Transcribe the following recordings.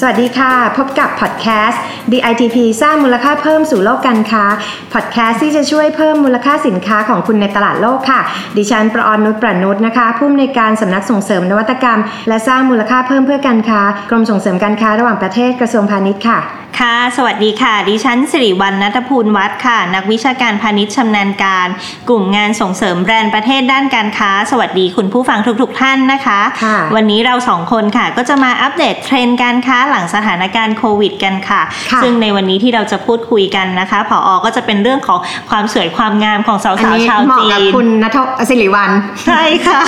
สวัสดีค่ะ พบกับพอดแคสต์ DITP สร้างมูลค่าเพิ่มสู่โลกการค้าพอดแคสต์ที่จะช่วยเพิ่มมูลค่าสินค้าของคุณในตลาดโลกค่ะ ดิฉันประออนนุชประนุชนะคะ ผู้อำนวยการสำนักส่งเสริมนวัตกรรม และสร้างมูลค่าเพิ่มเพื่อการค้ากรมส่งเสริมการค้าระหว่างประเทศกระทรวงพาณิชย์ค่ะ ค่ะ สวัสดีค่ะ ดิฉันสิริวัลนัทภูลวัฒน์ค่ะ นักวิชาการพาณิชย์ชำนาญการ กลุ่มงานส่งเสริมแบรนด์ประเทศด้านการค้า สวัสดีคุณผู้ฟังทุกๆทท่านนะคะค่ะวันนี้เราสองคนค่ะ ก็จะมาอัปเดตเทรนด์การค้าหลังสถานการณ์โควิดกันค่ะค่ะซึ่งในวันนี้ที่เราจะพูดคุยกันนะคะผออก็จะเป็นเรื่องของความสวยความงามของสาวอันๆนี้ชาวเหมาะจีกับนคุณนัทสิริวัลใช่ค่ะ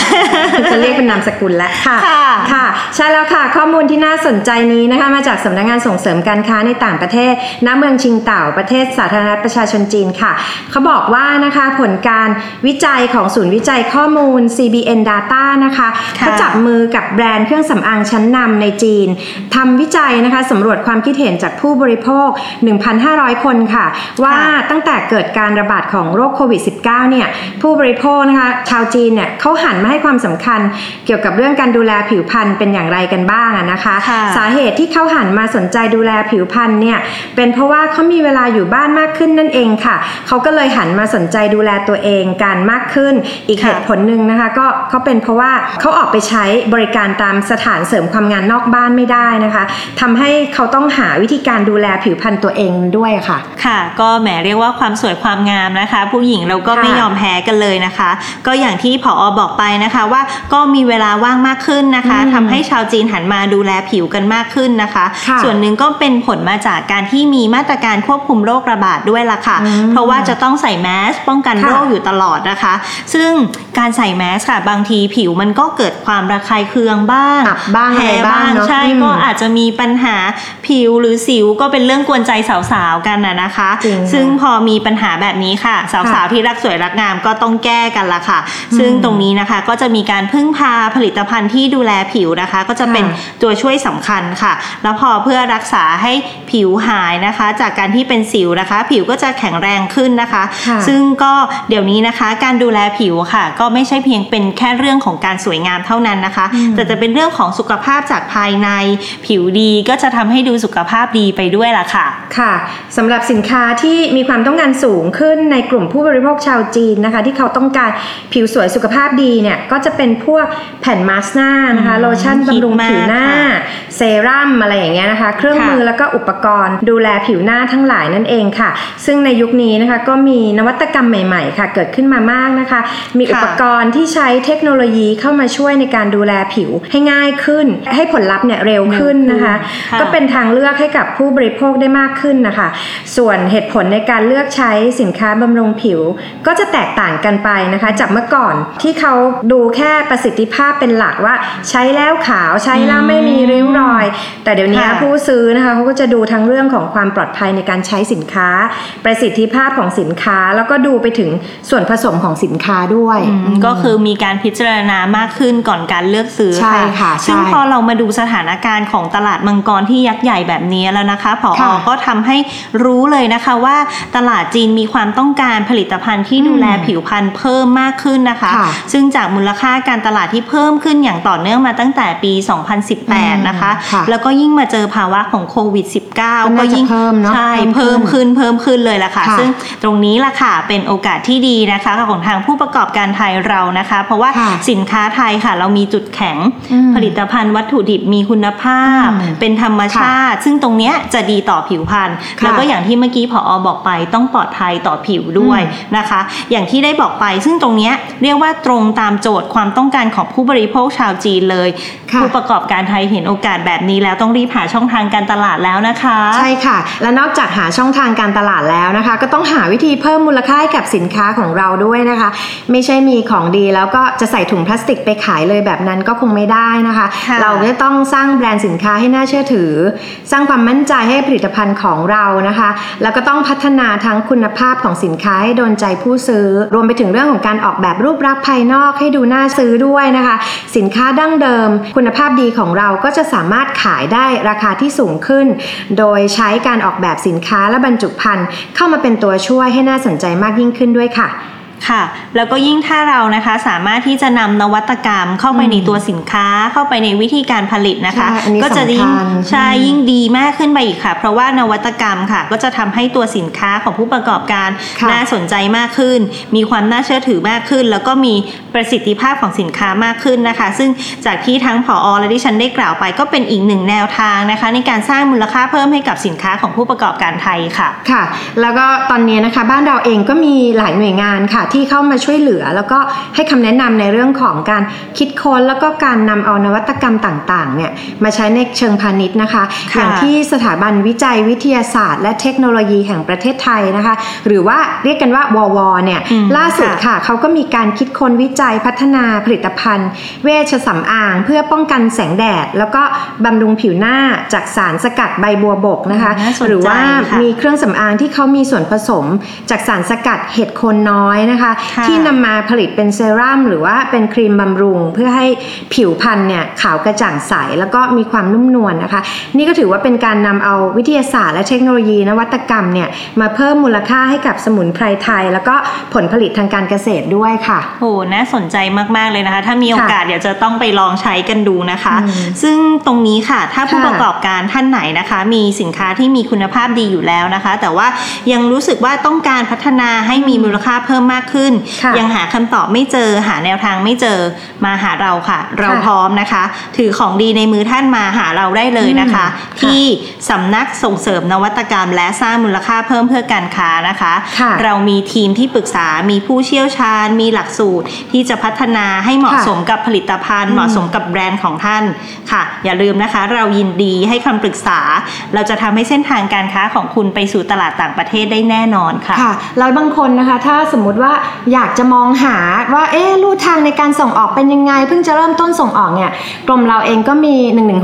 จะเรียกเป็นนามสกุลแล้วค่ะค่ะค่ะ ใช่แล้วค่ะ ข้อมูลที่น่าสนใจนี้นะคะมาจากสำนักงานส่งเสริมการค้าในต่างประเทศ ณ เมืองชิงเต่าประเทศสาธารณรัฐประชาชนจีนค่ะ เขาบอกว่านะคะผลการวิจัยของศูนย์วิจัยข้อมูล CBN Data นะคะค่ะเขาจับมือกับแบรนด์เครื่องสำอางชั้นนำในจีนทำวิจัยนะคะสำรวจความคิดเห็นจากผู้บริโภค 1,500 คนค่ะ ว่าตั้งแต่เกิดการระบาดของโรคโควิด -19 เนี่ยผู้บริโภคนะคะชาวจีนเนี่ยเขาหันมาให้ความสำคัญ เกี่ยวกับเรื่องการดูแลผิวพรรณเป็นอย่างไรกันบ้างอะนะคะค่ะสาเหตุที่เขาหันมาสนใจดูแลผิวพรรณเนี่ยเป็นเพราะว่าเขามีเวลาอยู่บ้านมากขึ้นนั่นเองค่ะเขาก็เลยหันมาสนใจดูแลตัวเองการมากขึ้น อีกค่ะเหตุผลหนึ่งนะคะก็เขาเป็นเพราะว่าเขาออกไปใช้บริการตามสถานเสริมความงานนอกบ้านไม่ได้นะคะทำให้เขาต้องหาวิธีการดูแลผิวพรรณตัวเองด้วยค่ะ ค่ะ ก็แหมเรียกว่าความสวยความงามนะคะ ผู้หญิงเราก็ค่ะไม่ยอมแพ้กันเลยนะคะ ก็อย่างที่ผออบอกไปนะคะว่าก็มีเวลาว่างมากขึ้นนะคะอืมทำให้ชาวจีนหันมาดูแลผิวกันมากขึ้นนะคะค่ะส่วนหนึ่งก็เป็นผลมาจากการที่มีมาตรการควบคุมโรคระบาดด้วยล่ะค่ะอืมเพราะว่าจะต้องใส่แมสป้องกันค่ะโรคอยู่ตลอดนะคะ ซึ่งการใส่แมสค่ะ บางทีผิวมันก็เกิดความระคายเคืองบ้างอับบ้างอะไรแพ้บ้างเนอะใช่อืมก็อาจจะมีปัญหาผิวหรือสิวก็เป็นเรื่องกวนใจสาวๆกันนะนะคะจริงค่ะซึ่งพอมีปัญหาแบบนี้ค่ะ สาวๆที่รักสวยรักงามก็ต้องแก้กันละค่ะ ซึ่งตรงนี้นะคะก็จะมีการพึ่งพาผลิตภัณฑ์ที่ดูแลผิวนะคะ ก็จะเป็นค่ะตัวช่วยสำคัญค่ะ แล้วพอเพื่อรักษาให้ผิวหายนะคะ จากการที่เป็นสิวนะคะ ผิวก็จะแข็งแรงขึ้นนะคะค่ะซึ่งก็เดี๋ยวนี้นะคะ การดูแลผิวค่ะ ก็ไม่ใช่เพียงเป็นแค่เรื่องของการสวยงามเท่านั้นนะคะอืมแต่จะเป็นเรื่องของสุขภาพจากภายในผิวดีก็จะทำให้ดูสุขภาพดีไปด้วยล่ะค่ะ ค่ะสำหรับสินค้าที่มีความต้องการสูงขึ้นในกลุ่มผู้บริโภคชาวจีนนะคะ ที่เขาต้องการผิวสวยสุขภาพดีเนี่ยก็จะเป็นพวกแผ่นมาสก์หน้านะคะอืมโลชั่นฮิตบำรุงมากผิวหน้าค่ะเซรั่มอะไรอย่างเงี้ยนะคะ เครื่องค่ะมือแล้วก็อุปกรณ์ ดูแลผิวหน้าทั้งหลายนั่นเองค่ะ ซึ่งในยุคนี้นะคะก็มีนวัตกรรมใหม่ๆ ค่ะ เกิดขึ้นมามากนะคะ มีอุปกรณ์ที่ใช้เทคโนโลยีเข้ามาช่วยในการดูแลผิวให้ง่ายขึ้น ให้ผลลัพธ์เนี่ยเร็วขึ้นนะคะค่ะก็เป็นทางเลือกให้กับผู้บริโภคได้มากขึ้นนะคะ ส่วนเหตุผลในการเลือกใช้สินค้าบำรุงผิว ก็จะแตกต่างกันไปนะคะ จากเมื่อก่อนที่เขาดูแค่ประสิทธิภาพเป็นหลักว่า ใช้แล้วขาวใช้แล้วไม่มีริ้วรอย แต่เดี๋ยวนี้ค่ะผู้ซื้อนะคะเขาก็จะดูทั้งเรื่องของความปลอดภัยในการใช้สินค้า ประสิทธิภาพของสินค้า แล้วก็ดูไปถึงส่วนผสมของสินค้าด้วยอืมก็คือมีการพิจารณามากขึ้นก่อนการเลือกซื้อใช่ค่ะใช่ซึ่งพอเรามาดูสถานการณ์ของตลาดมังกรที่ยักษ์ใหญ่แบบนี้แล้วนะคะผอค่ะก็ทำให้รู้เลยนะคะว่าตลาดจีนมีความต้องการผลิตภัณฑ์ที่ดูแลอืมผิวพรรณเพิ่มมากขึ้นนะคะค่ะซึ่งจากมูลค่าการตลาดที่เพิ่มขึ้นอย่างต่อเนื่องมาตั้งแต่ปี 2018 นะคะค่ะแล้วก็ยิ่งมาเจอภาวะของโควิด -19 ก็ก็น่าจะยิ่งเพิ่มเนอะใช่เพิ่เพิ่มมขึ้ขึ้นนเพิ่มขึ้นเลยล่ะค่ะค่ะ ซึ่งตรงนี้ล่ะค่ะเป็นโอกาสที่ดีนะคะของทางผู้ประกอบการไทยเรานะคะ เพราะว่าค่ะสินค้าไทยค่ะ เรามีจุดแข็งอืมผลิตภัณฑ์วัตถุดิบมีคุณภาพอืมเป็นธรรมชาติ ซึ่งตรงเนี้ยจะดีต่อผิวพรรณค่ะแล้วก็อย่างที่เมื่อกี้ผอบอกไปต้องปลอดภัยต่อผิวด้วยอืมนะคะ อย่างที่ได้บอกไป ซึ่งตรงเนี้ยเรียกว่าตรงตามโจทย์ความต้องการของผู้บริโภคชาวจีนเลยค่ะผู้ประกอบการไทยเห็นโอกาสแบบนี้แล้วต้องรีบหาช่องทางการตลาดแล้วนะคะใช่ค่ะ และนอกจากหาช่องทางการตลาดแล้วนะคะ ก็ต้องหาวิธีเพิ่มมูลค่าให้กับสินค้าของเราด้วยนะคะ ไม่ใช่มีของดีแล้วก็จะใส่ถุงพลาสติกไปขายเลยแบบนั้นก็คงไม่ได้นะคะค่ะเราก็ต้องสร้างแบรนด์สินค้าให้น่าเชื่อถือ สร้างความมั่นใจให้ผลิตภัณฑ์ของเรานะคะ แล้วก็ต้องพัฒนาทั้งคุณภาพของสินค้าให้โดนใจผู้ซื้อ รวมไปถึงเรื่องของการออกแบบรูปลักษณ์ภายนอกให้ดูน่าซื้อด้วยนะคะ สินค้าดั้งเดิม คุณภาพดีของเราก็จะสามารถขายได้ราคาที่สูงขึ้นโดยใช้การออกแบบสินค้าและบรรจุภัณฑ์เข้ามาเป็นตัวช่วยให้น่าสนใจมากยิ่งขึ้นด้วยค่ะ ค่ะ แล้วก็ยิ่งถ้าเรานะคะสามารถที่จะนำนวัตกรรมเข้าไปในตัวสินค้าเข้าไปในวิธีการผลิตนะคะใช่อันนี้ก็จะยิ่งสำคัญใช่ยิ่งดีมากขึ้นไปอีกค่ะ เพราะว่านวัตกรรมค่ะ ก็จะทำให้ตัวสินค้าของผู้ประกอบการค่ะน่าสนใจมากขึ้น มีความน่าเชื่อถือมากขึ้น แล้วก็มีประสิทธิภาพของสินค้ามากขึ้นนะคะ ซึ่งจากที่ทั้งผอและที่ฉันได้กล่าวไป ก็เป็นอีกหนึ่งแนวทางนะคะ ในการสร้างมูลค่าเพิ่มให้กับสินค้าของผู้ประกอบการไทยค่ะค่ะ แล้วก็ตอนนี้นะคะบ้านเราเองก็มีหลายหน่วยงานค่ะที่เข้ามาช่วยเหลือ แล้วก็ให้คำแนะนำในเรื่องของการคิดค้นแล้วก็การนำเอานวัตกรรมต่างๆเนี่ยมาใช้ในเชิงพาณิชย์นะคะค่ะอย่างที่สถาบันวิจัยวิทยาศาสตร์ และเทคโนโลยีแห่งประเทศไทยนะคะ หรือว่าเรียกกันว่าววเนี่ยอืมล่าสุดค่ะค่ะเขาก็มีการคิดค้นวิจัยพัฒนาผลิตภัณฑ์ เวชสำอาง เพื่อป้องกันแสงแดด แล้วก็บำรุงผิวหน้าจากสารสกัดใบบัวบกนะคะน่าสนใจหรือว่าค่ะมีเครื่องสำอางที่เขามีส่วนผสมจากสารสกัดเห็ดโคนน้อยนะคะค่ะที่นำมาผลิตเป็นเซรั่มหรือว่าเป็นครีมบำรุง เพื่อให้ผิวพรรณเนี่ยขาวกระจ่างใส แล้วก็มีความนุ่มนวลนะคะ นี่ก็ถือว่าเป็นการนำเอาวิทยาศาสตร์และเทคโนโลยีนวัตกรรมเนี่ยมาเพิ่มมูลค่าให้กับสมุนไพรไทย แล้วก็ผลผลิตทางการเกษตรด้วยค่ะโอ้น่าสนใจมาก ๆ เลยนะคะ ถ้ามีโอกาสเดี๋ยวจะต้องไปลองใช้กันดูนะคะอืมซึ่งตรงนี้ค่ะ ถ้าผู้ค่ะประกอบการท่านไหนนะคะ มีสินค้าที่มีคุณภาพดีอยู่แล้วนะคะ แต่ว่ายังรู้สึกว่าต้องการพัฒนาให้มีมูลค่าเพิ่มมากขึ้นค่ะยังหาคำตอบไม่เจอหาแนวทางไม่เจอมาหาเราค่ะ เราค่ะพร้อมนะคะ ถือของดีในมือท่านมาหาเราได้เลยนะคะอืมค่ะที่สำนักส่งเสริมนวัตกรรม และสร้างมูลค่าเพิ่มเพื่อการค้านะคะค่ะเรามีทีมที่ปรึกษามีผู้เชี่ยวชาญ มีหลักสูตรที่จะพัฒนาให้เหมาะค่ะสมกับผลิตภัณฑ์อืมเหมาะสมกับแบรนด์ของท่านค่ะ อย่าลืมนะคะ เรายินดีให้คำปรึกษา เราจะทำให้เส้นทางการค้าของคุณไปสู่ตลาดต่างประเทศได้แน่นอนค่ะค่ะแล้วบางคนนะคะ ถ้าสมมุติว่าอยากจะมองหาว่าเอ๊ะลู่ทางในการส่งออกเป็นยังไง เพิ่งจะเริ่มต้นส่งออกเนี่ยกรมเราเองก็มี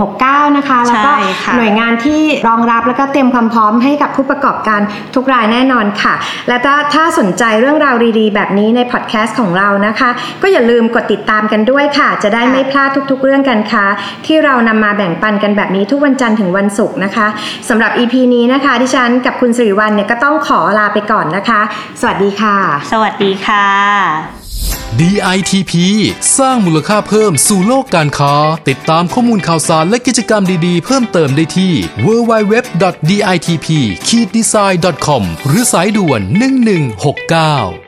1169 นะคะ แล้วก็ใช่ค่ะหน่วยงานที่รองรับแล้วก็เตรียมความพร้อมให้กับผู้ประกอบการทุกรายแน่นอนค่ะ และถ้าถ้าสนใจเรื่องราวดีๆ แบบนี้ในพอดแคสต์ของเรานะคะ ก็อย่าลืมกดติดตามกันด้วยค่ะ จะได้ไม่พลาดทุกๆ เรื่องกันค่ะที่เรานำมาแบ่งปันกันแบบนี้ทุกวันจันทร์ถึงวันศุกร์นะคะสำหรับ EP นี้นะคะดิฉันกับคุณสิริวัลเนี่ยก็ต้องขอลาไปก่อนนะคะ สวัสดีค่ะ สวัสดีค่ะ DITP สร้างมูลค่าเพิ่มสู่โลกการค้า ติดตามข้อมูลข่าวสารและกิจกรรมดีๆ เพิ่มเติมได้ที่ www.ditp-design.com หรือสายด่วน 1169